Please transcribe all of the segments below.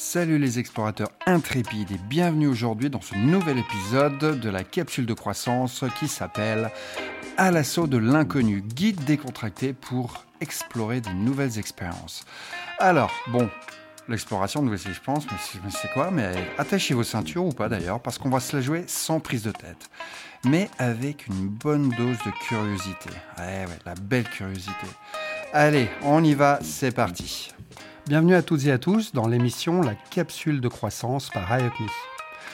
Salut les explorateurs intrépides et bienvenue aujourd'hui dans ce nouvel épisode de la capsule de croissance qui s'appelle À l'assaut de l'inconnu, guide décontracté pour explorer de nouvelles expériences. Alors, bon, l'exploration de nouvelles expériences, mais c'est quoi? Mais attachez vos ceintures ou pas d'ailleurs, parce qu'on va se la jouer sans prise de tête, mais avec une bonne dose de curiosité. Ouais, ouais, la belle curiosité. Allez, on y va, c'est parti. Bienvenue à toutes et à tous dans l'émission La capsule de croissance par IUPME.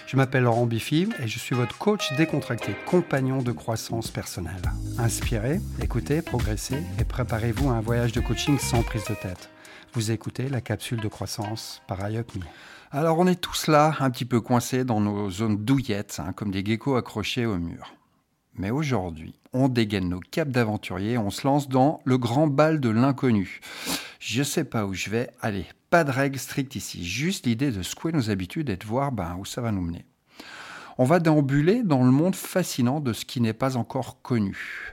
Je m'appelle Laurent Biffy et je suis votre coach décontracté, compagnon de croissance personnelle. Inspirez, écoutez, progressez et préparez-vous à un voyage de coaching sans prise de tête. Vous écoutez la capsule de croissance par IUPME. Alors on est tous là, un petit peu coincés dans nos zones douillettes, hein, comme des geckos accrochés au mur. Mais aujourd'hui, on dégaine nos capes d'aventurier, on se lance dans le grand bal de l'inconnu. Je sais pas où je vais, allez, pas de règles strictes ici, juste l'idée de secouer nos habitudes et de voir ben, où ça va nous mener. On va déambuler dans le monde fascinant de ce qui n'est pas encore connu.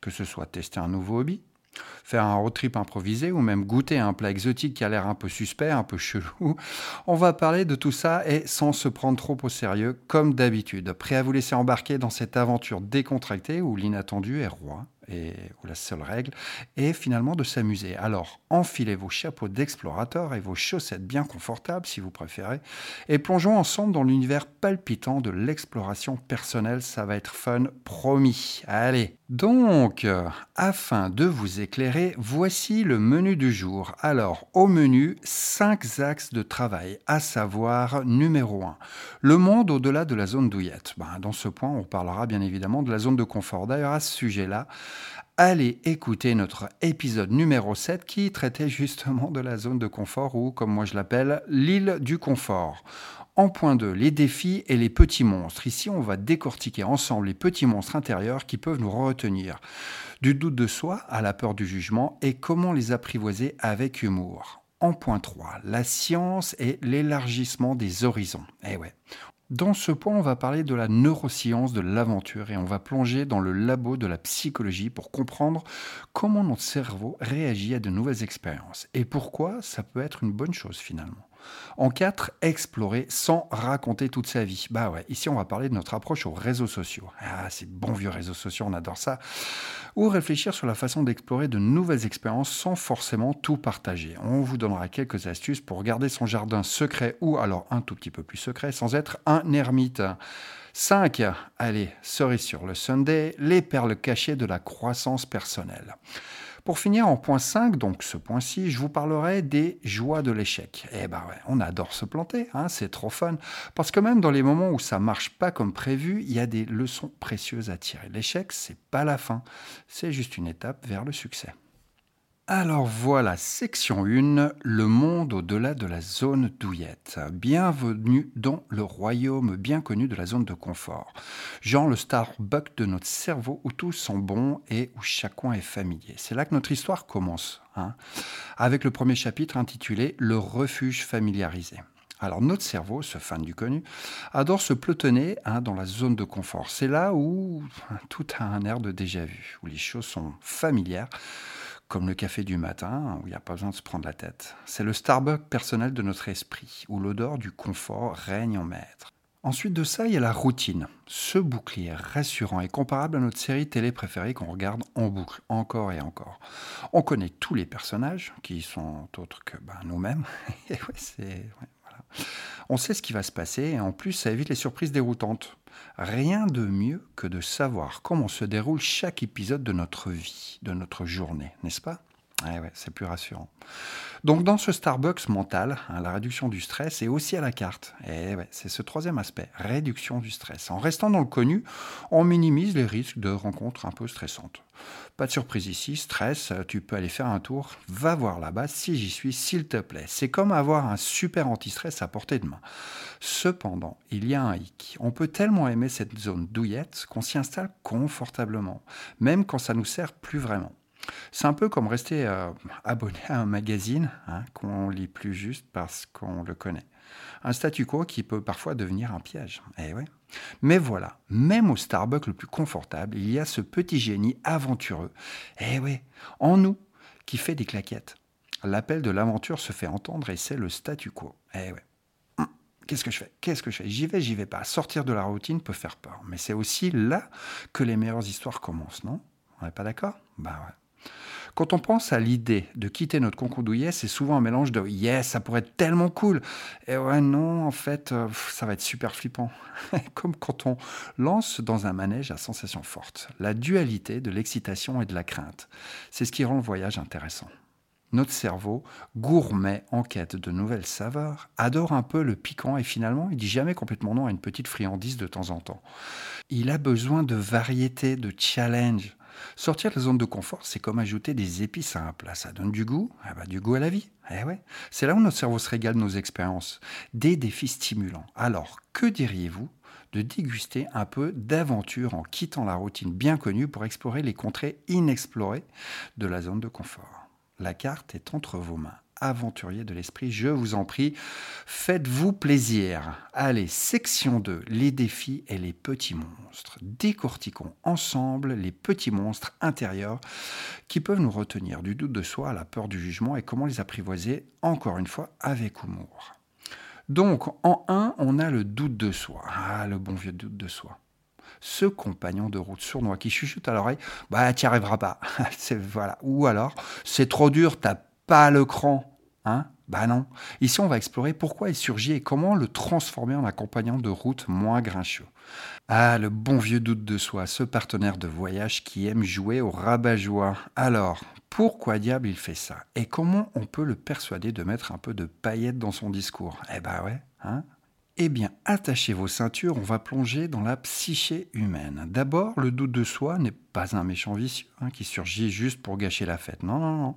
Que ce soit tester un nouveau hobby, faire un road trip improvisé ou même goûter un plat exotique qui a l'air un peu suspect, un peu chelou. On va parler de tout ça et sans se prendre trop au sérieux, comme d'habitude. Prêt à vous laisser embarquer dans cette aventure décontractée où l'inattendu est roi et où la seule règle est finalement de s'amuser. Alors, enfilez vos chapeaux d'explorateur et vos chaussettes bien confortables si vous préférez, et plongeons ensemble dans l'univers palpitant de l'exploration personnelle. Ça va être fun, promis. Allez. Donc, afin de vous éclairer, voici le menu du jour. Alors, au menu, cinq axes de travail, à savoir numéro 1, le monde au-delà de la zone douillette. Ben, dans ce point, on parlera bien évidemment de la zone de confort. D'ailleurs, à ce sujet-là, allez écouter notre épisode numéro 7 qui traitait justement de la zone de confort ou, comme moi je l'appelle, l'île du confort. En point 2, les défis et les petits monstres. Ici, on va décortiquer ensemble les petits monstres intérieurs qui peuvent nous retenir. Du doute de soi à la peur du jugement et comment les apprivoiser avec humour. En point 3, la science et l'élargissement des horizons. Eh ouais, dans ce point, on va parler de la neuroscience de l'aventure et on va plonger dans le labo de la psychologie pour comprendre comment notre cerveau réagit à de nouvelles expériences et pourquoi ça peut être une bonne chose finalement. En 4, explorer sans raconter toute sa vie. Bah ouais, ici on va parler de notre approche aux réseaux sociaux. Ah, ces bons vieux réseaux sociaux, on adore ça. Ou réfléchir sur la façon d'explorer de nouvelles expériences sans forcément tout partager. On vous donnera quelques astuces pour garder son jardin secret ou alors un tout petit peu plus secret sans être un ermite. 5. Allez, cerise sur le Sunday, les perles cachées de la croissance personnelle. Pour finir, en point 5, donc ce point-ci, je vous parlerai des joies de l'échec. Eh ben ouais, on adore se planter, hein, c'est trop fun. Parce que même dans les moments où ça marche pas comme prévu, il y a des leçons précieuses à tirer. L'échec, c'est pas la fin, c'est juste une étape vers le succès. Alors voilà, section 1, le monde au-delà de la zone douillette. Bienvenue dans le royaume bien connu de la zone de confort. Genre le Starbucks de notre cerveau où tout sent bon et où chaque coin est familier. C'est là que notre histoire commence, hein, avec le premier chapitre intitulé Le refuge familiarisé. Alors notre cerveau, ce fan du connu, adore se pelotonner hein, dans la zone de confort. C'est là où tout a un air de déjà vu, où les choses sont familières comme le café du matin, où il n'y a pas besoin de se prendre la tête. C'est le Starbucks personnel de notre esprit, où l'odeur du confort règne en maître. Ensuite de ça, il y a la routine. Ce bouclier rassurant et comparable à notre série télé préférée qu'on regarde en boucle, encore et encore. On connaît tous les personnages, qui sont autres que ben, nous-mêmes. On sait ce qui va se passer, et en plus, ça évite les surprises déroutantes. Rien de mieux que de savoir comment se déroule chaque épisode de notre vie, de notre journée, n'est-ce pas? C'est plus rassurant. Donc dans ce Starbucks mental, hein, la réduction du stress est aussi à la carte. Eh c'est ce troisième aspect, réduction du stress. En restant dans le connu, on minimise les risques de rencontres un peu stressantes. Pas de surprise ici, stress, tu peux aller faire un tour, va voir là-bas si j'y suis, s'il te plaît. C'est comme avoir un super anti-stress à portée de main. Cependant, il y a un hic. On peut tellement aimer cette zone douillette qu'on s'y installe confortablement, même quand ça nous sert plus vraiment. C'est un peu comme rester euh, abonné à un magazine hein, qu'on lit plus juste parce qu'on le connaît. Un statu quo qui peut parfois devenir un piège. Eh ouais. Mais voilà, même au Starbucks le plus confortable, il y a ce petit génie aventureux. Eh ouais, en nous, qui fait des claquettes. L'appel de l'aventure se fait entendre et c'est le statu quo. Eh ouais. Hum, qu'est-ce que je fais? Qu'est-ce que je fais? J'y vais, j'y vais pas. Sortir de la routine peut faire peur. Mais c'est aussi là que les meilleures histoires commencent, non? On n'est pas d'accord? Bah. Quand on pense à l'idée de quitter notre concours douillet, c'est souvent un mélange de yes, ça pourrait être tellement cool. Et ouais, non, en fait, euh, ça va être super flippant. Comme quand on lance dans un manège à sensations fortes. La dualité de l'excitation et de la crainte. C'est ce qui rend le voyage intéressant. Notre cerveau, gourmet en quête de nouvelles saveurs, adore un peu le piquant et finalement, il dit jamais complètement non à une petite friandise de temps en temps. Il a besoin de variété, de challenge. Sortir de la zone de confort, c'est comme ajouter des épices à un plat. Ça donne du goût, eh ben, du goût à la vie. Eh ouais. C'est là où notre cerveau se régale de nos expériences. Des défis stimulants. Alors, que diriez-vous de déguster un peu d'aventure en quittant la routine bien connue pour explorer les contrées inexplorées de la zone de confort? La carte est entre vos mains aventuriers de l'esprit, je vous en prie, faites-vous plaisir. Allez, section 2, les défis et les petits monstres. Décortiquons ensemble les petits monstres intérieurs qui peuvent nous retenir du doute de soi à la peur du jugement et comment les apprivoiser, encore une fois, avec humour. Donc, en 1, on a le doute de soi. Ah, le bon vieux doute de soi ce compagnon de route sournois qui chuchote à l'oreille Bah, tu n'y arriveras pas. voilà. Ou alors, c'est trop dur, t'as pas le cran. Hein? Bah non. Ici, on va explorer pourquoi il surgit et comment le transformer en accompagnant de route moins grincheux. Ah, le bon vieux doute de soi, ce partenaire de voyage qui aime jouer au rabat-joie. Alors, pourquoi diable il fait ça? Et comment on peut le persuader de mettre un peu de paillettes dans son discours? Eh bah ouais, hein? Eh bien, attachez vos ceintures, on va plonger dans la psyché humaine. D'abord, le doute de soi n'est pas un méchant vicieux hein, qui surgit juste pour gâcher la fête. Non, non, non.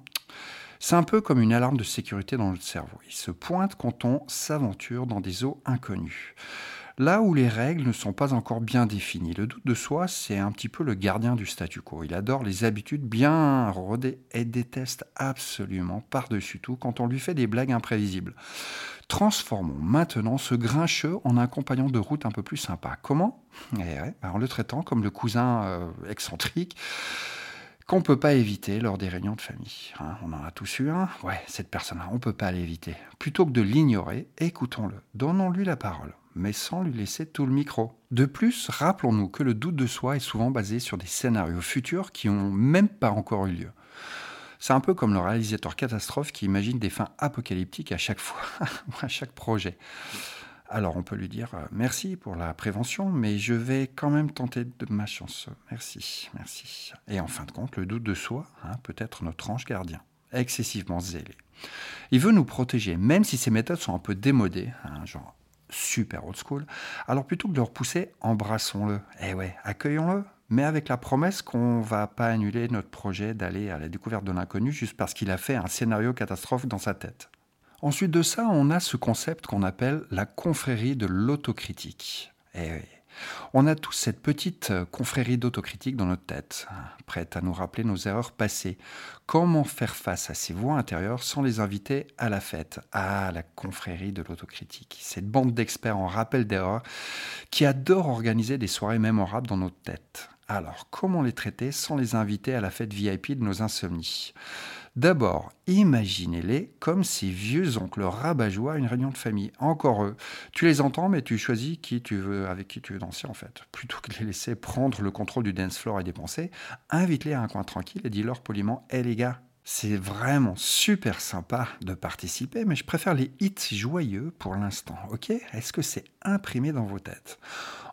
C'est un peu comme une alarme de sécurité dans notre cerveau. Il se pointe quand on s'aventure dans des eaux inconnues. Là où les règles ne sont pas encore bien définies, le doute de soi, c'est un petit peu le gardien du statu quo. Il adore les habitudes bien rodées et déteste absolument par-dessus tout quand on lui fait des blagues imprévisibles. Transformons maintenant ce grincheux en un compagnon de route un peu plus sympa. Comment? Eh ben, En le traitant comme le cousin euh, excentrique qu'on ne peut pas éviter lors des réunions de famille. Hein. on en a tous eu un. Ouais, cette personne-là, on ne peut pas l'éviter. Plutôt que de l'ignorer, écoutons-le, donnons-lui la parole, mais sans lui laisser tout le micro. De plus, rappelons-nous que le doute de soi est souvent basé sur des scénarios futurs qui n'ont même pas encore eu lieu. C'est un peu comme le réalisateur catastrophe qui imagine des fins apocalyptiques à chaque fois, à chaque projet. Alors on peut lui dire euh, merci pour la prévention, mais je vais quand même tenter de ma chance. Merci, merci. Et en fin de compte, le doute de soi hein, peut être notre ange gardien, excessivement zélé. Il veut nous protéger, même si ses méthodes sont un peu démodées, hein, genre super old school. Alors plutôt que de le repousser, embrassons-le. Eh ouais, accueillons-le, mais avec la promesse qu'on va pas annuler notre projet d'aller à la découverte de l'inconnu juste parce qu'il a fait un scénario catastrophe dans sa tête. Ensuite de ça, on a ce concept qu'on appelle la confrérie de l'autocritique. Eh on a tous cette petite euh, confrérie d'autocritique dans notre tête, hein, prête à nous rappeler nos erreurs passées. Comment faire face à ces voix intérieures sans les inviter à la fête? Ah, la confrérie de l'autocritique. Cette bande d'experts en rappel d'erreurs qui adorent organiser des soirées mémorables dans notre tête. Alors, comment les traiter sans les inviter à la fête VIP de nos insomnies? D'abord, imaginez-les comme ces vieux oncles rabat à une réunion de famille. Encore eux. Tu les entends, mais tu choisis qui tu veux, avec qui tu veux danser en fait. Plutôt que de les laisser prendre le contrôle du dance floor et dépenser, invite-les à un coin tranquille et dis-leur poliment Hé les gars, c'est vraiment super sympa de participer, mais je préfère les hits joyeux pour l'instant, ok? Est-ce que c'est imprimé dans vos têtes?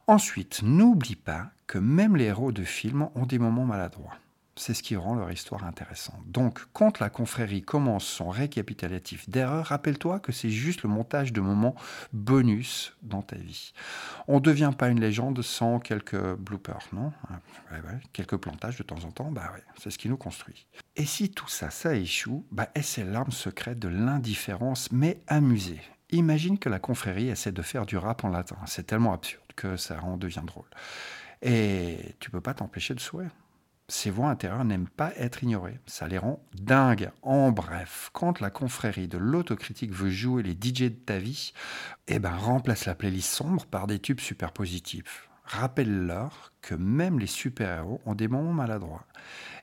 Ensuite, n'oublie pas que même les héros de films ont des moments maladroits. C'est ce qui rend leur histoire intéressante. Donc, quand la confrérie commence son récapitulatif d'erreurs, rappelle-toi que c'est juste le montage de moments bonus dans ta vie. On ne devient pas une légende sans quelques bloopers, non? Quelques plantages de temps en temps, bah c'est ce qui nous construit. Et si tout ça, ça échoue, bah c'est l'arme secrète de l'indifférence, mais amusée. Imagine que la confrérie essaie de faire du rap en latin. C'est tellement absurde que ça en devient drôle. Et tu peux pas t'empêcher de sourire ces voix intérieures n'aiment pas être ignorées. Ça les rend dingues. En bref, quand la confrérie de l'autocritique veut jouer les DJ de ta vie, eh ben remplace la playlist sombre par des tubes super positifs. Rappelle-leur que même les super-héros ont des moments maladroits.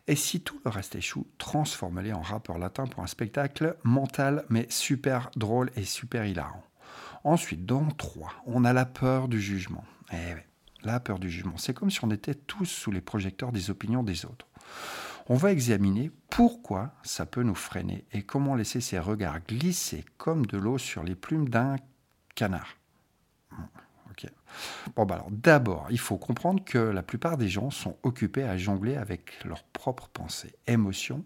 Et si tout le reste échoue, transforme-les en rappeur latin pour un spectacle mental mais super drôle et super hilarant. Ensuite, dans 3, on a la peur du jugement. Eh oui, la peur du jugement. C'est comme si on était tous sous les projecteurs des opinions des autres. On va examiner pourquoi ça peut nous freiner et comment laisser ces regards glisser comme de l'eau sur les plumes d'un canard. Bon, bah alors d'abord, il faut comprendre que la plupart des gens sont occupés à jongler avec leurs propres pensées, émotions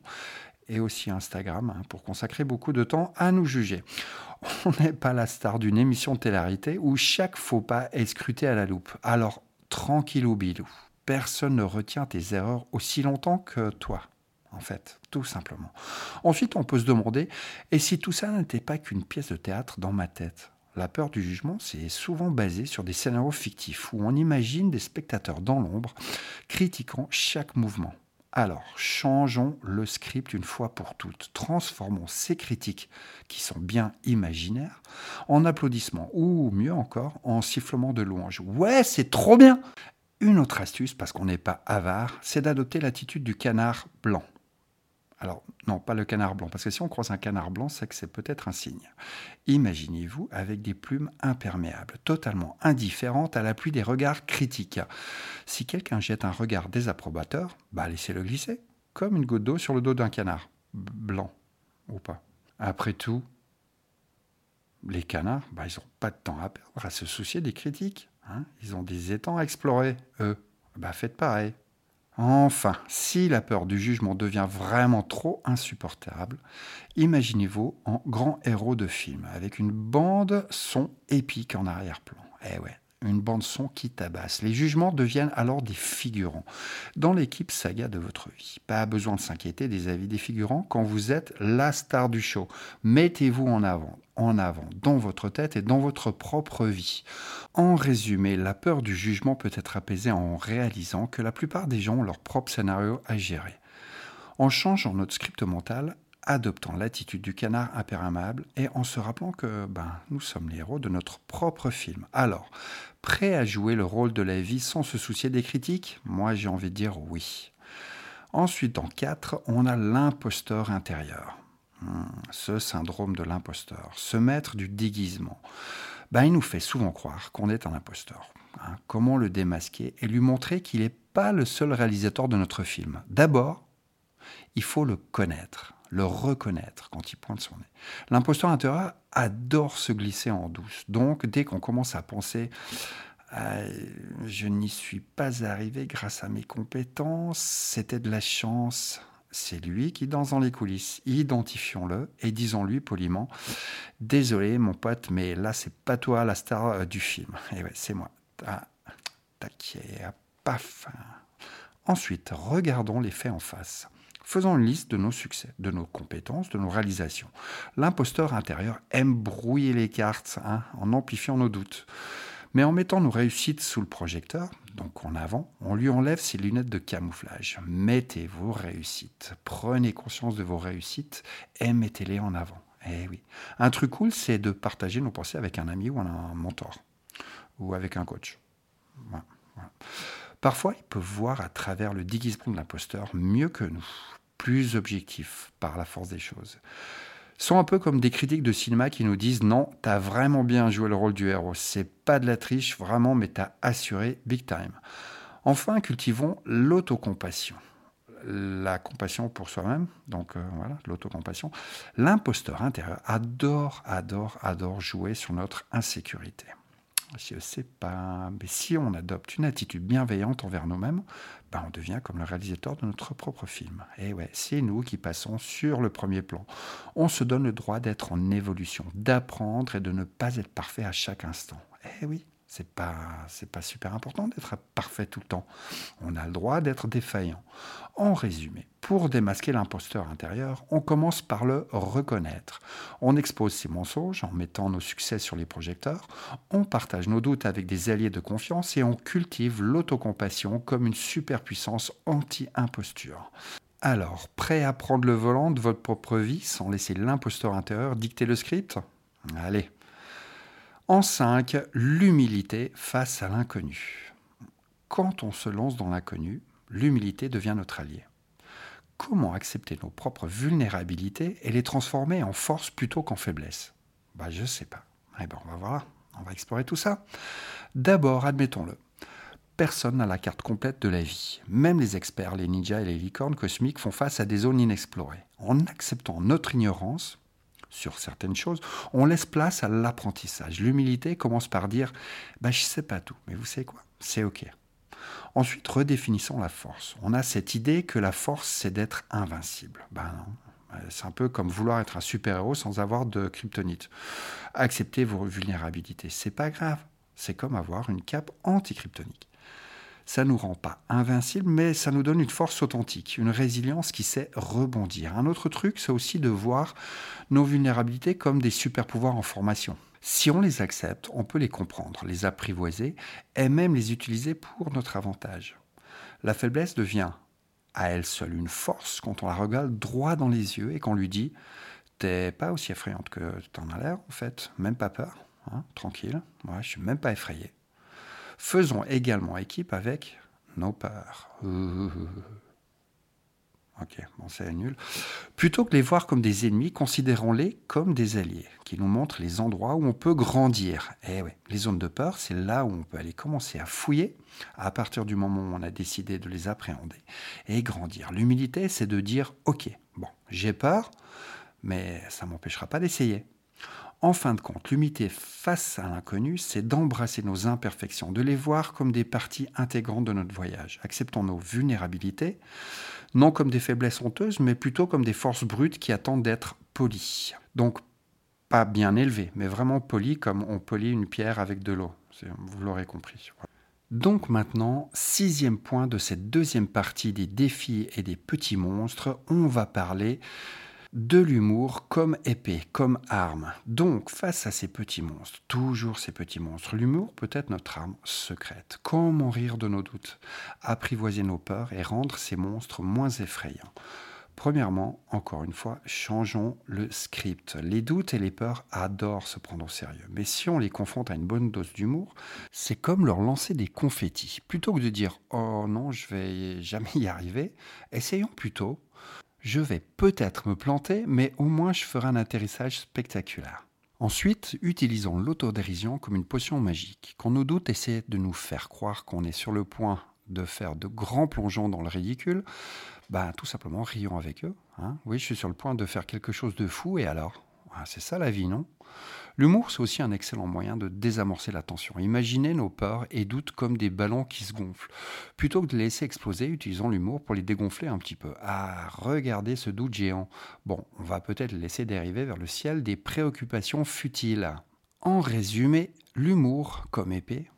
et aussi Instagram hein, pour consacrer beaucoup de temps à nous juger. On n'est pas la star d'une émission de télé où chaque faux pas est scruté à la loupe. Alors, tranquillou bilou, personne ne retient tes erreurs aussi longtemps que toi en fait, tout simplement. Ensuite, on peut se demander, et si tout ça n'était pas qu'une pièce de théâtre dans ma tête? La peur du jugement, c'est souvent basé sur des scénarios fictifs où on imagine des spectateurs dans l'ombre critiquant chaque mouvement. Alors, changeons le script une fois pour toutes. Transformons ces critiques, qui sont bien imaginaires, en applaudissements ou mieux encore, en sifflements de louanges. Ouais, c'est trop bien Une autre astuce, parce qu'on n'est pas avare, c'est d'adopter l'attitude du canard blanc. Alors, non, pas le canard blanc, parce que si on croise un canard blanc, c'est que c'est peut-être un signe. Imaginez-vous avec des plumes imperméables, totalement indifférentes à la pluie des regards critiques. Si quelqu'un jette un regard désapprobateur, bah laissez-le glisser, comme une goutte d'eau sur le dos d'un canard, blanc ou pas. Après tout, les canards, bah, ils n'ont pas de temps à perdre à se soucier des critiques. Hein. ils ont des étangs à explorer, eux. Bah, faites pareil. Enfin, si la peur du jugement devient vraiment trop insupportable, imaginez-vous en grand héros de film, avec une bande son épique en arrière-plan. Eh ouais, une bande son qui tabasse. Les jugements deviennent alors des figurants dans l'équipe saga de votre vie. Pas besoin de s'inquiéter des avis des figurants quand vous êtes la star du show. Mettez-vous en avant, en avant, dans votre tête et dans votre propre vie. En résumé, la peur du jugement peut être apaisée en réalisant que la plupart des gens ont leur propre scénario à gérer. En changeant notre script mental, adoptant l'attitude du canard impéramable et en se rappelant que ben, nous sommes les héros de notre propre film. Alors, prêt à jouer le rôle de la vie sans se soucier des critiques? Moi j'ai envie de dire oui. Ensuite, en 4, on a l'imposteur intérieur. Hmm, ce syndrome de l'imposteur, ce maître du déguisement, ben, il nous fait souvent croire qu'on est un imposteur. Hein. comment le démasquer et lui montrer qu'il n'est pas le seul réalisateur de notre film? D'abord, il faut le connaître le reconnaître quand il pointe son nez. L'imposteur intérieur adore se glisser en douce. Donc, dès qu'on commence à penser euh, je n'y suis pas arrivé grâce à mes compétences, c'était de la chance. C'est lui qui danse dans les coulisses. Identifions-le et disons-lui poliment Désolé, mon pote, mais là, c'est pas toi la star euh, du film. C'est moi. Ah. Ensuite, regardons les faits en face. Faisons une liste de nos succès, de nos compétences, de nos réalisations. L'imposteur intérieur aime brouiller les cartes hein, en amplifiant nos doutes. Mais en mettant nos réussites sous le projecteur, donc en avant, on lui enlève ses lunettes de camouflage. Mettez vos réussites, prenez conscience de vos réussites et mettez-les en avant. Eh oui. Un truc cool, c'est de partager nos pensées avec un ami ou un mentor, ou avec un coach. Parfois, ils peuvent voir à travers le déguisement de l'imposteur mieux que nous plus objectifs par la force des choses. Sont un peu comme des critiques de cinéma qui nous disent non, t'as vraiment bien joué le rôle du héros, c'est pas de la triche vraiment, mais t'as assuré big time. Enfin, cultivons l'autocompassion. La compassion pour soi-même, donc euh, voilà, l'autocompassion. L'imposteur intérieur adore, adore, adore jouer sur notre insécurité. Je ne sais pas, mais si on adopte une attitude bienveillante envers nous-mêmes, ben on devient comme le réalisateur de notre propre film. Et ouais, c'est nous qui passons sur le premier plan. On se donne le droit d'être en évolution, d'apprendre et de ne pas être parfait à chaque instant. Eh oui, c'est pas, pas super important d'être parfait tout le temps. On a le droit d'être défaillant. En résumé, pour démasquer l'imposteur intérieur, on commence par le reconnaître. On expose ses mensonges en mettant nos succès sur les projecteurs, on partage nos doutes avec des alliés de confiance et on cultive l'autocompassion comme une superpuissance anti-imposture. Alors, prêt à prendre le volant de votre propre vie sans laisser l'imposteur intérieur dicter le script? Allez, en 5, l'humilité face à l'inconnu. Quand on se lance dans l'inconnu, l'humilité devient notre allié. Comment accepter nos propres vulnérabilités et les transformer en force plutôt qu'en faiblesse? Bah, Je ne sais pas. Eh bien, on va voir, on va explorer tout ça. D'abord, admettons-le, personne n'a la carte complète de la vie. Même les experts, les ninjas et les licornes cosmiques font face à des zones inexplorées. En acceptant notre ignorance sur certaines choses, on laisse place à l'apprentissage. L'humilité commence par dire bah, Je ne sais pas tout, mais vous savez quoi? C'est OK. Ensuite, redéfinissons la force. On a cette idée que la force, c'est d'être invincible. Ben non. C'est un peu comme vouloir être un super-héros sans avoir de kryptonite. Acceptez vos vulnérabilités. C'est pas grave. C'est comme avoir une cape anti-kryptonique ça nous rend pas invincible, mais ça nous donne une force authentique, une résilience qui sait rebondir. Un autre truc, c'est aussi de voir nos vulnérabilités comme des super pouvoirs en formation. Si on les accepte, on peut les comprendre, les apprivoiser et même les utiliser pour notre avantage. La faiblesse devient à elle seule une force quand on la regarde droit dans les yeux et qu'on lui dit T'es pas aussi effrayante que t'en as l'air, en fait, même pas peur, hein, tranquille, moi je suis même pas effrayé. Faisons également équipe avec nos peurs. Ok, bon, c'est nul. Plutôt que les voir comme des ennemis, considérons-les comme des alliés, qui nous montrent les endroits où on peut grandir. Eh oui, les zones de peur, c'est là où on peut aller commencer à fouiller, à partir du moment où on a décidé de les appréhender, et grandir. L'humilité, c'est de dire, ok, bon, j'ai peur, mais ça ne m'empêchera pas d'essayer. En fin de compte, l'humilité face à l'inconnu, c'est d'embrasser nos imperfections, de les voir comme des parties intégrantes de notre voyage. Acceptons nos vulnérabilités, non comme des faiblesses honteuses, mais plutôt comme des forces brutes qui attendent d'être polies. Donc, pas bien élevées, mais vraiment polies comme on polie une pierre avec de l'eau. Vous l'aurez compris. Donc maintenant, sixième point de cette deuxième partie des défis et des petits monstres, on va parler de l'humour comme épée, comme arme. Donc, face à ces petits monstres, toujours ces petits monstres, l'humour peut être notre arme secrète. Comment rire de nos doutes, apprivoiser nos peurs et rendre ces monstres moins effrayants? Premièrement, encore une fois, changeons le script. Les doutes et les peurs adorent se prendre au sérieux. Mais si on les confronte à une bonne dose d'humour, c'est comme leur lancer des confettis. Plutôt que de dire Oh non, je vais jamais y arriver, essayons plutôt je vais peut-être me planter, mais au moins je ferai un atterrissage spectaculaire. Ensuite, utilisons l'autodérision comme une potion magique. Quand nos doutes essaient de nous faire croire qu'on est sur le point de faire de grands plongeons dans le ridicule, bah, tout simplement rions avec eux. Hein. Oui, je suis sur le point de faire quelque chose de fou, et alors? Ah, C'est ça la vie, non? L'humour, c'est aussi un excellent moyen de désamorcer la tension. Imaginez nos peurs et doutes comme des ballons qui se gonflent. Plutôt que de les laisser exploser, utilisons l'humour pour les dégonfler un petit peu. Ah, regardez ce doute géant. Bon, on va peut-être laisser dériver vers le ciel des préoccupations futiles. En résumé, l'humour comme épée,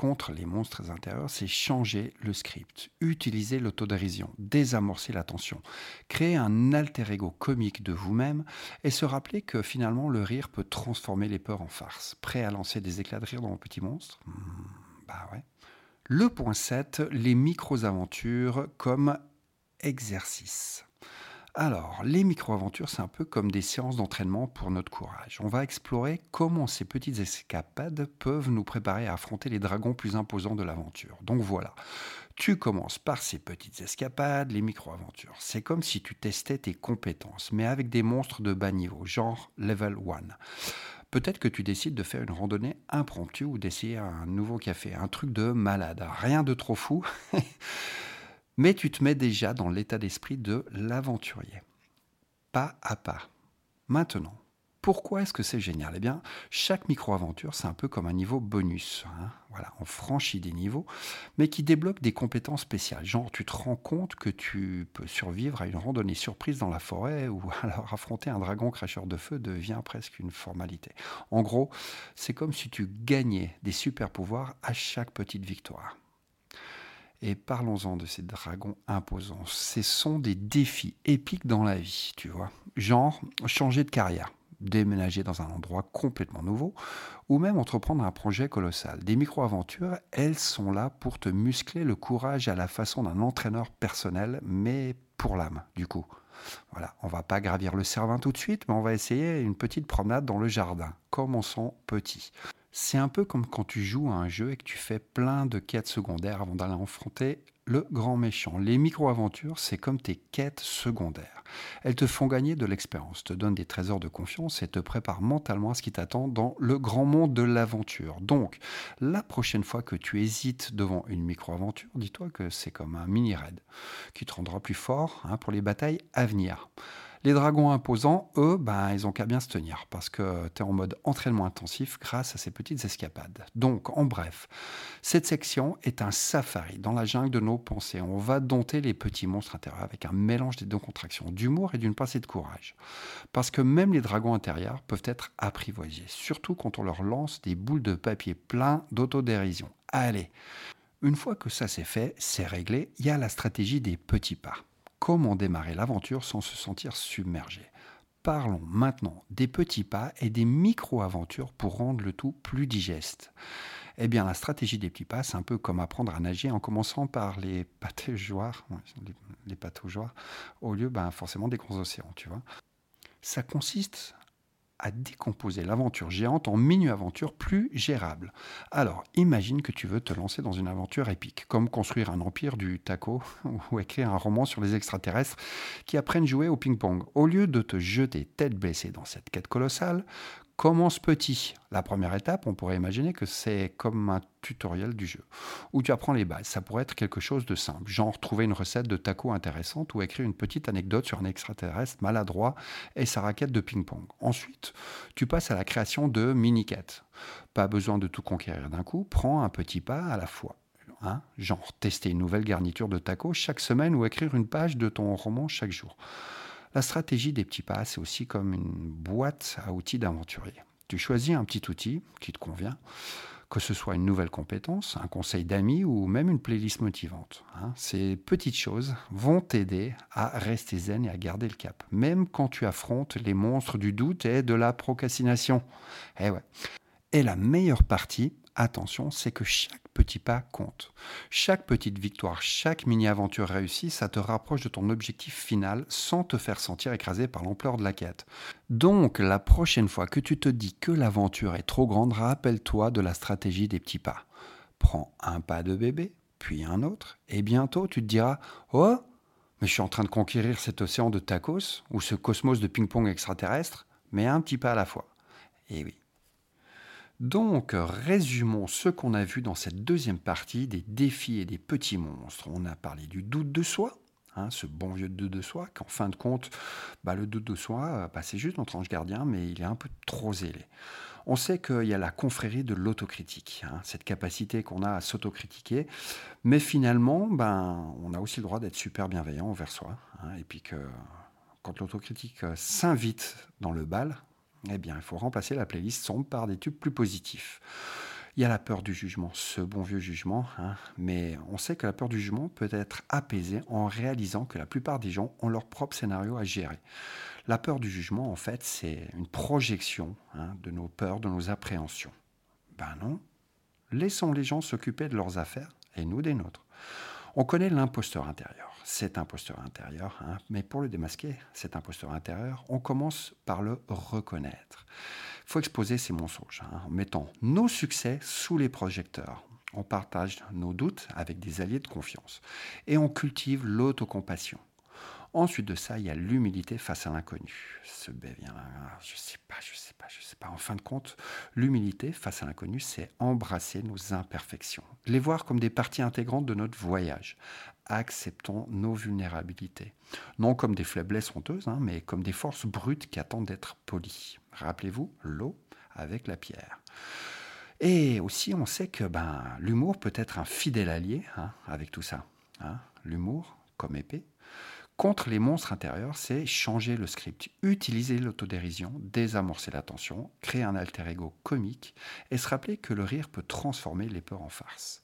contre les monstres intérieurs, c'est changer le script, utiliser l'autodérision, désamorcer la tension, créer un alter ego comique de vous-même et se rappeler que finalement le rire peut transformer les peurs en farce. Prêt à lancer des éclats de rire dans vos petits monstres hmm, Bah ouais. Le point 7, les micro-aventures comme exercice. Alors, les micro-aventures, c'est un peu comme des séances d'entraînement pour notre courage. On va explorer comment ces petites escapades peuvent nous préparer à affronter les dragons plus imposants de l'aventure. Donc voilà, tu commences par ces petites escapades, les micro-aventures. C'est comme si tu testais tes compétences, mais avec des monstres de bas niveau, genre level 1. Peut-être que tu décides de faire une randonnée impromptue ou d'essayer un nouveau café, un truc de malade, rien de trop fou. mais tu te mets déjà dans l'état d'esprit de l'aventurier. Pas à pas. Maintenant, pourquoi est-ce que c'est génial? Eh bien, chaque micro-aventure, c'est un peu comme un niveau bonus. Hein. voilà, on franchit des niveaux, mais qui débloquent des compétences spéciales. Genre, tu te rends compte que tu peux survivre à une randonnée surprise dans la forêt, ou alors affronter un dragon cracheur de feu devient presque une formalité. En gros, c'est comme si tu gagnais des super pouvoirs à chaque petite victoire. Et parlons-en de ces dragons imposants. Ce sont des défis épiques dans la vie, tu vois. Genre, changer de carrière, déménager dans un endroit complètement nouveau, ou même entreprendre un projet colossal. Des micro-aventures, elles sont là pour te muscler le courage à la façon d'un entraîneur personnel, mais pour l'âme, du coup. Voilà, on va pas gravir le Cervin tout de suite, mais on va essayer une petite promenade dans le jardin. Commençons petit. C'est un peu comme quand tu joues à un jeu et que tu fais plein de quêtes secondaires avant d'aller affronter le grand méchant. Les micro-aventures, c'est comme tes quêtes secondaires. Elles te font gagner de l'expérience, te donnent des trésors de confiance et te préparent mentalement à ce qui t'attend dans le grand monde de l'aventure. Donc, la prochaine fois que tu hésites devant une micro-aventure, dis-toi que c'est comme un mini-raid qui te rendra plus fort hein, pour les batailles à venir. Les dragons imposants, eux, ben, ils ont qu'à bien se tenir parce que tu es en mode entraînement intensif grâce à ces petites escapades. Donc, en bref, cette section est un safari dans la jungle de nos pensées. On va dompter les petits monstres intérieurs avec un mélange des deux contractions, d'humour et d'une pincée de courage. Parce que même les dragons intérieurs peuvent être apprivoisés, surtout quand on leur lance des boules de papier plein d'autodérision. Allez, une fois que ça c'est fait, c'est réglé, il y a la stratégie des petits pas. Comment démarrer l'aventure sans se sentir submergé Parlons maintenant des petits pas et des micro-aventures pour rendre le tout plus digeste. Eh bien, la stratégie des petits pas, c'est un peu comme apprendre à nager en commençant par les pataugeoires, les, au lieu ben, forcément des grands océans, tu vois. Ça consiste à décomposer l'aventure géante en mini-aventures plus gérables. Alors, imagine que tu veux te lancer dans une aventure épique, comme construire un empire du taco ou écrire un roman sur les extraterrestres qui apprennent jouer au ping-pong. Au lieu de te jeter tête baissée dans cette quête colossale, Commence petit. La première étape, on pourrait imaginer que c'est comme un tutoriel du jeu, où tu apprends les bases. Ça pourrait être quelque chose de simple, genre trouver une recette de taco intéressante ou écrire une petite anecdote sur un extraterrestre maladroit et sa raquette de ping-pong. Ensuite, tu passes à la création de mini-quêtes. Pas besoin de tout conquérir d'un coup, prends un petit pas à la fois. Hein, genre tester une nouvelle garniture de taco chaque semaine ou écrire une page de ton roman chaque jour. La stratégie des petits pas, c'est aussi comme une boîte à outils d'aventurier. Tu choisis un petit outil qui te convient, que ce soit une nouvelle compétence, un conseil d'amis ou même une playlist motivante. Hein. Ces petites choses vont t'aider à rester zen et à garder le cap, même quand tu affrontes les monstres du doute et de la procrastination. Eh ouais. Et la meilleure partie, attention, c'est que chaque petit pas compte. Chaque petite victoire, chaque mini-aventure réussie, ça te rapproche de ton objectif final sans te faire sentir écrasé par l'ampleur de la quête. Donc, la prochaine fois que tu te dis que l'aventure est trop grande, rappelle-toi de la stratégie des petits pas. Prends un pas de bébé, puis un autre, et bientôt tu te diras Oh, mais je suis en train de conquérir cet océan de tacos ou ce cosmos de ping-pong extraterrestre, mais un petit pas à la fois. Et oui. Donc, résumons ce qu'on a vu dans cette deuxième partie des défis et des petits monstres. On a parlé du doute de soi, hein, ce bon vieux doute de soi, qu'en fin de compte, bah, le doute de soi, bah, c'est juste notre ange gardien, mais il est un peu trop zélé. On sait qu'il y a la confrérie de l'autocritique, hein, cette capacité qu'on a à s'autocritiquer, mais finalement, ben, on a aussi le droit d'être super bienveillant envers soi, hein, et puis que quand l'autocritique euh, s'invite dans le bal, eh bien, il faut remplacer la playlist sombre par des tubes plus positifs. Il y a la peur du jugement, ce bon vieux jugement, hein, mais on sait que la peur du jugement peut être apaisée en réalisant que la plupart des gens ont leur propre scénario à gérer. La peur du jugement, en fait, c'est une projection hein, de nos peurs, de nos appréhensions. Ben non, laissons les gens s'occuper de leurs affaires et nous des nôtres. On connaît l'imposteur intérieur, cet imposteur intérieur, hein, mais pour le démasquer, cet imposteur intérieur, on commence par le reconnaître. Il faut exposer ces mensonges hein, en mettant nos succès sous les projecteurs. On partage nos doutes avec des alliés de confiance et on cultive l'autocompassion. Ensuite de ça, il y a l'humilité face à l'inconnu. Ce bé vient là, je sais pas, je sais pas, je sais pas. En fin de compte, l'humilité face à l'inconnu, c'est embrasser nos imperfections, les voir comme des parties intégrantes de notre voyage. Acceptons nos vulnérabilités, non comme des faiblesses honteuses, hein, mais comme des forces brutes qui attendent d'être polies. Rappelez-vous l'eau avec la pierre. Et aussi, on sait que ben, l'humour peut être un fidèle allié hein, avec tout ça. Hein. L'humour comme épée contre les monstres intérieurs, c'est changer le script, utiliser l'autodérision, désamorcer la tension, créer un alter ego comique et se rappeler que le rire peut transformer les peurs en farce.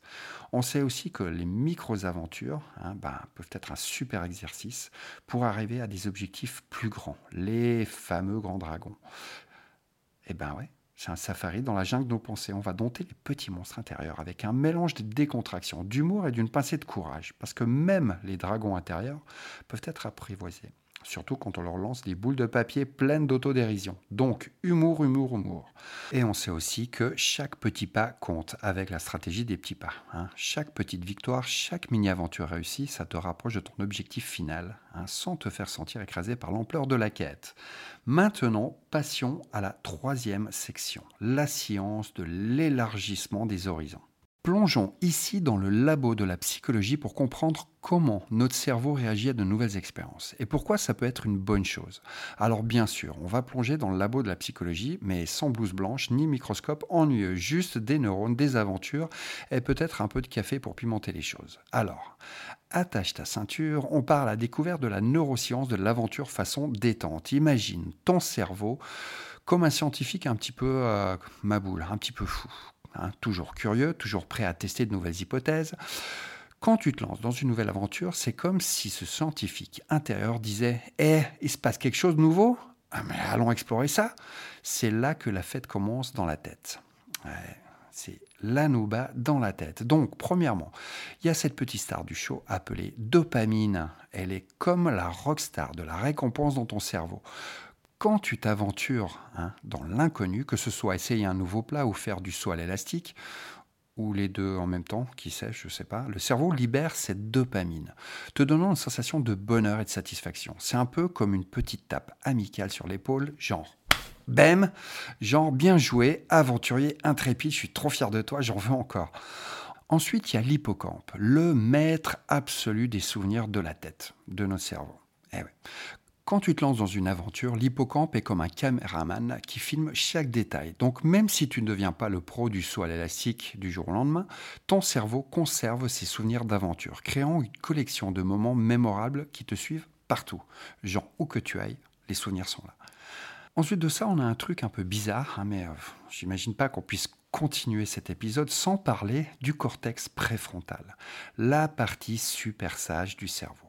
On sait aussi que les micro-aventures hein, ben, peuvent être un super exercice pour arriver à des objectifs plus grands, les fameux grands dragons. Eh ben ouais, c'est un safari dans la jungle de nos pensées. On va dompter les petits monstres intérieurs avec un mélange de décontraction, d'humour et d'une pincée de courage. Parce que même les dragons intérieurs peuvent être apprivoisés. Surtout quand on leur lance des boules de papier pleines d'autodérision. Donc, humour, humour, humour. Et on sait aussi que chaque petit pas compte avec la stratégie des petits pas. hein. Chaque petite victoire, chaque mini-aventure réussie, ça te rapproche de ton objectif final, hein, sans te faire sentir écrasé par l'ampleur de la quête. Maintenant, passions à la troisième section, la science de l'élargissement des horizons. Plongeons ici dans le labo de la psychologie pour comprendre comment notre cerveau réagit à de nouvelles expériences et pourquoi ça peut être une bonne chose. Alors bien sûr, on va plonger dans le labo de la psychologie, mais sans blouse blanche ni microscope ennuyeux, juste des neurones, des aventures et peut-être un peu de café pour pimenter les choses. Alors, attache ta ceinture, on part à la découverte de la neuroscience de l'aventure façon détente. Imagine ton cerveau comme un scientifique un petit peu euh, maboule, un petit peu fou. Hein, toujours curieux, toujours prêt à tester de nouvelles hypothèses. Quand tu te lances dans une nouvelle aventure, c'est comme si ce scientifique intérieur disait Eh, il se passe quelque chose de nouveau? Ah, mais Allons explorer ça. C'est là que la fête commence dans la tête. Ouais, c'est l'anouba dans la tête. Donc, premièrement, il y a cette petite star du show appelée dopamine. Elle est comme la rockstar de la récompense dans ton cerveau quand tu t'aventures hein, dans l'inconnu, que ce soit essayer un nouveau plat ou faire du saut à l'élastique, ou les deux en même temps, qui sait, je ne sais pas, le cerveau libère cette dopamine, te donnant une sensation de bonheur et de satisfaction. C'est un peu comme une petite tape amicale sur l'épaule, genre bam, genre bien joué, aventurier intrépide, je suis trop fier de toi, j'en veux encore. Ensuite, il y a l'hippocampe, le maître absolu des souvenirs de la tête, de notre cerveau. Eh. Quand tu te lances dans une aventure, l'hippocampe est comme un caméraman qui filme chaque détail. Donc même si tu ne deviens pas le pro du saut à l'élastique du jour au lendemain, ton cerveau conserve ses souvenirs d'aventure, créant une collection de moments mémorables qui te suivent partout. Genre où que tu ailles, les souvenirs sont là. Ensuite de ça, on a un truc un peu bizarre, hein, mais euh, j'imagine pas qu'on puisse continuer cet épisode sans parler du cortex préfrontal, la partie super sage du cerveau.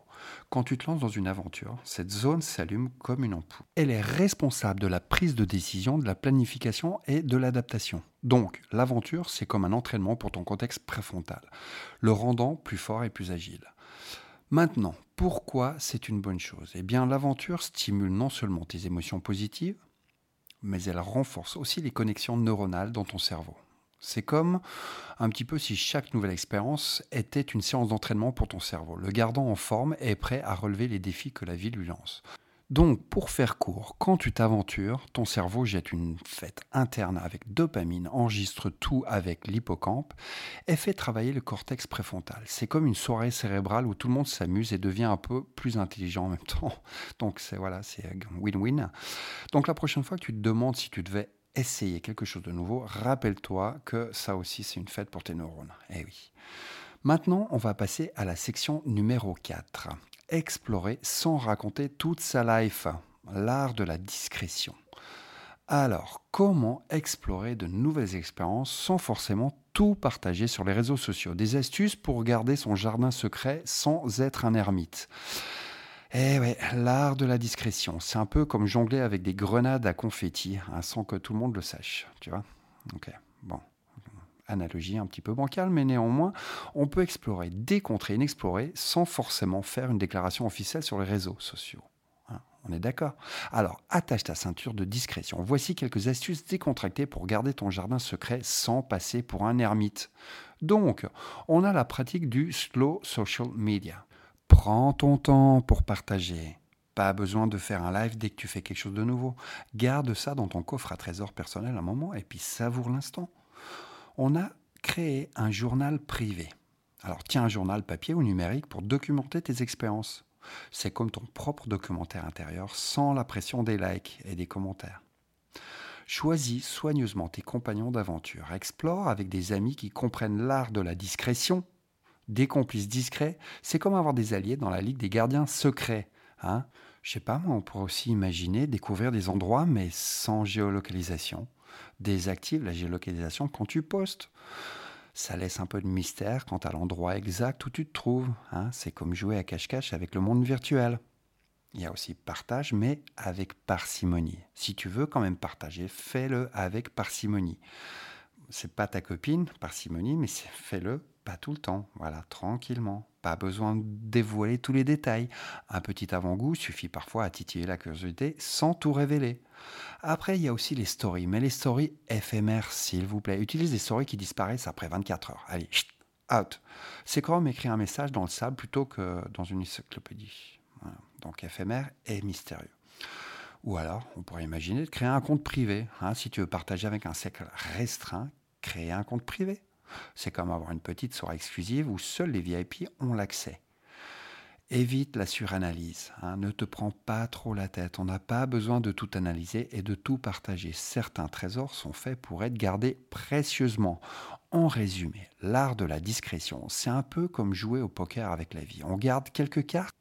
Quand tu te lances dans une aventure, cette zone s'allume comme une ampoule. Elle est responsable de la prise de décision, de la planification et de l'adaptation. Donc, l'aventure, c'est comme un entraînement pour ton contexte préfrontal, le rendant plus fort et plus agile. Maintenant, pourquoi c'est une bonne chose? Eh bien, l'aventure stimule non seulement tes émotions positives, mais elle renforce aussi les connexions neuronales dans ton cerveau. C'est comme un petit peu si chaque nouvelle expérience était une séance d'entraînement pour ton cerveau, le gardant en forme et prêt à relever les défis que la vie lui lance. Donc, pour faire court, quand tu t'aventures, ton cerveau jette une fête interne avec dopamine, enregistre tout avec l'hippocampe et fait travailler le cortex préfrontal. C'est comme une soirée cérébrale où tout le monde s'amuse et devient un peu plus intelligent en même temps. Donc, c'est voilà, c'est win-win. Donc, la prochaine fois que tu te demandes si tu devais essayer quelque chose de nouveau, rappelle-toi que ça aussi c'est une fête pour tes neurones. Eh oui. Maintenant, on va passer à la section numéro 4. Explorer sans raconter toute sa life. L'art de la discrétion. Alors, comment explorer de nouvelles expériences sans forcément tout partager sur les réseaux sociaux? Des astuces pour garder son jardin secret sans être un ermite. Eh l'art de la discrétion. C'est un peu comme jongler avec des grenades à confetti, hein, sans que tout le monde le sache. Tu vois Ok, bon. Analogie un petit peu bancale, mais néanmoins, on peut explorer, décontrer, inexplorer sans forcément faire une déclaration officielle sur les réseaux sociaux. Hein, on est d'accord? Alors, attache ta ceinture de discrétion. Voici quelques astuces décontractées pour garder ton jardin secret sans passer pour un ermite. Donc, on a la pratique du slow social media. Prends ton temps pour partager. Pas besoin de faire un live dès que tu fais quelque chose de nouveau. Garde ça dans ton coffre à trésor personnel un moment et puis savoure l'instant. On a créé un journal privé. Alors tiens un journal papier ou numérique pour documenter tes expériences. C'est comme ton propre documentaire intérieur sans la pression des likes et des commentaires. Choisis soigneusement tes compagnons d'aventure. Explore avec des amis qui comprennent l'art de la discrétion des complices discrets, c'est comme avoir des alliés dans la Ligue des gardiens secrets. Hein Je sais pas, moi, on pourrait aussi imaginer découvrir des endroits, mais sans géolocalisation. Désactive la géolocalisation quand tu postes. Ça laisse un peu de mystère quant à l'endroit exact où tu te trouves. Hein c'est comme jouer à cache-cache avec le monde virtuel. Il y a aussi partage, mais avec parcimonie. Si tu veux quand même partager, fais-le avec parcimonie. C'est pas ta copine, parcimonie, mais fais-le Pas tout le temps, voilà, tranquillement. Pas besoin de dévoiler tous les détails. Un petit avant-goût suffit parfois à titiller la curiosité sans tout révéler. Après, il y a aussi les stories, mais les stories éphémères, s'il vous plaît. Utilisez des stories qui disparaissent après 24 heures. Allez, out. C'est comme écrire un message dans le sable plutôt que dans une encyclopédie. Donc éphémère et mystérieux. Ou alors, on pourrait imaginer de créer un compte privé. Hein, si tu veux partager avec un cercle restreint, créer un compte privé. C'est comme avoir une petite soirée exclusive où seuls les VIP ont l'accès. Évite la suranalyse, hein. ne te prends pas trop la tête, on n'a pas besoin de tout analyser et de tout partager. Certains trésors sont faits pour être gardés précieusement. En résumé, l'art de la discrétion, c'est un peu comme jouer au poker avec la vie. On garde quelques cartes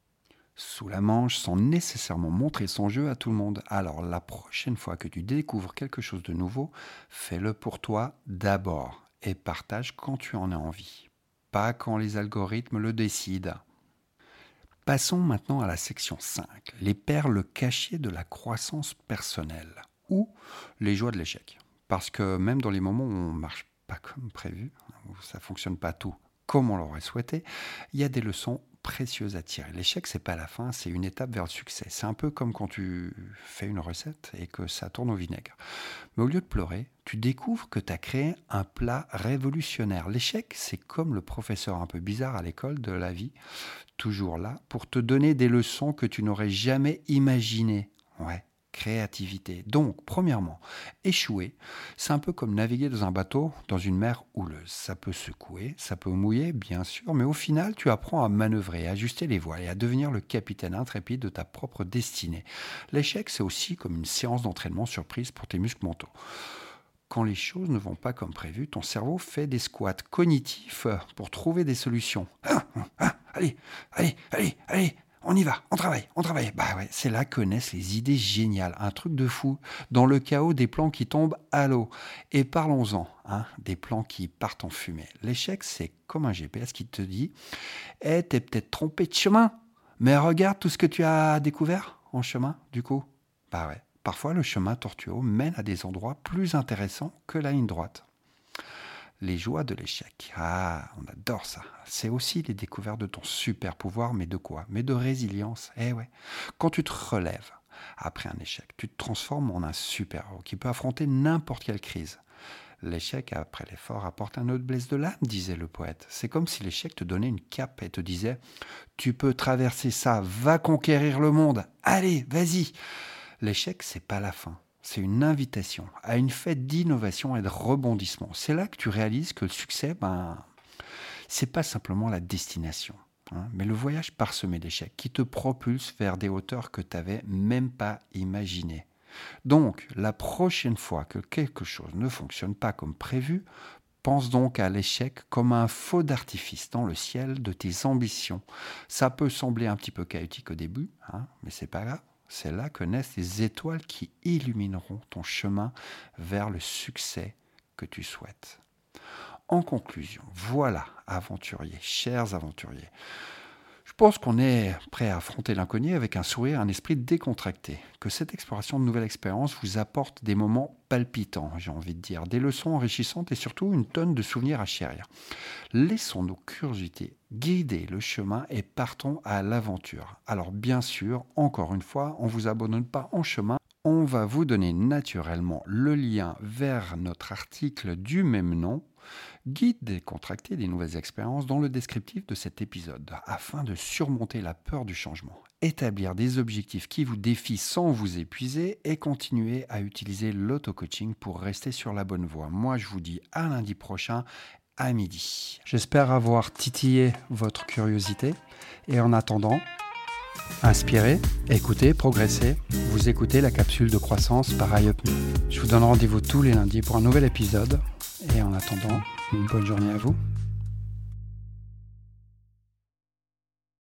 sous la manche sans nécessairement montrer son jeu à tout le monde. Alors la prochaine fois que tu découvres quelque chose de nouveau, fais-le pour toi d'abord et partage quand tu en as envie, pas quand les algorithmes le décident. Passons maintenant à la section 5, les perles cachées de la croissance personnelle ou les joies de l'échec. Parce que même dans les moments où on ne marche pas comme prévu, où ça ne fonctionne pas tout comme on l'aurait souhaité, il y a des leçons précieuses à tirer. L'échec, c'est pas la fin, c'est une étape vers le succès. C'est un peu comme quand tu fais une recette et que ça tourne au vinaigre. Mais au lieu de pleurer, tu découvres que tu as créé un plat révolutionnaire. L'échec, c'est comme le professeur un peu bizarre à l'école de la vie, toujours là pour te donner des leçons que tu n'aurais jamais imaginées. Ouais, créativité. Donc, premièrement, échouer, c'est un peu comme naviguer dans un bateau dans une mer houleuse. Ça peut secouer, ça peut mouiller, bien sûr, mais au final, tu apprends à manœuvrer, à ajuster les voiles et à devenir le capitaine intrépide de ta propre destinée. L'échec, c'est aussi comme une séance d'entraînement surprise pour tes muscles mentaux. Quand les choses ne vont pas comme prévu, ton cerveau fait des squats cognitifs pour trouver des solutions. Allez, allez, allez, allez, on y va, on travaille, on travaille. Bah ouais, c'est là que naissent les idées géniales, un truc de fou, dans le chaos des plans qui tombent à l'eau. Et parlons-en, hein, des plans qui partent en fumée. L'échec, c'est comme un GPS qui te dit Eh, t'es peut-être trompé de chemin, mais regarde tout ce que tu as découvert en chemin, du coup. Bah ouais, parfois le chemin tortueux mène à des endroits plus intéressants que la ligne droite les joies de l'échec. Ah, on adore ça. C'est aussi les découvertes de ton super pouvoir, mais de quoi? Mais de résilience. Eh ouais. Quand tu te relèves après un échec, tu te transformes en un super-héros qui peut affronter n'importe quelle crise. L'échec après l'effort apporte un autre blesse de l'âme, disait le poète. C'est comme si l'échec te donnait une cape et te disait Tu peux traverser ça, va conquérir le monde, allez, vas-y. L'échec, c'est pas la fin c'est une invitation à une fête d'innovation et de rebondissement. C'est là que tu réalises que le succès, ben, c'est pas simplement la destination, hein, mais le voyage parsemé d'échecs qui te propulse vers des hauteurs que tu n'avais même pas imaginées. Donc, la prochaine fois que quelque chose ne fonctionne pas comme prévu, pense donc à l'échec comme un faux d'artifice dans le ciel de tes ambitions. Ça peut sembler un petit peu chaotique au début, hein, mais c'est pas grave. C'est là que naissent les étoiles qui illumineront ton chemin vers le succès que tu souhaites. En conclusion, voilà, aventuriers, chers aventuriers, pense qu'on est prêt à affronter l'inconnu avec un sourire, un esprit décontracté. Que cette exploration de nouvelles expériences vous apporte des moments palpitants, j'ai envie de dire, des leçons enrichissantes et surtout une tonne de souvenirs à chérir. Laissons nos curiosités guider le chemin et partons à l'aventure. Alors bien sûr, encore une fois, on ne vous abandonne pas en chemin. On va vous donner naturellement le lien vers notre article du même nom guide décontracté des nouvelles expériences dans le descriptif de cet épisode, afin de surmonter la peur du changement, établir des objectifs qui vous défient sans vous épuiser et continuer à utiliser l'auto-coaching pour rester sur la bonne voie. Moi, je vous dis à lundi prochain à midi. J'espère avoir titillé votre curiosité et en attendant, inspirez, écoutez, progressez. Vous écoutez la capsule de croissance par iUp Je vous donne rendez-vous tous les lundis pour un nouvel épisode et en attendant, une bonne journée à vous.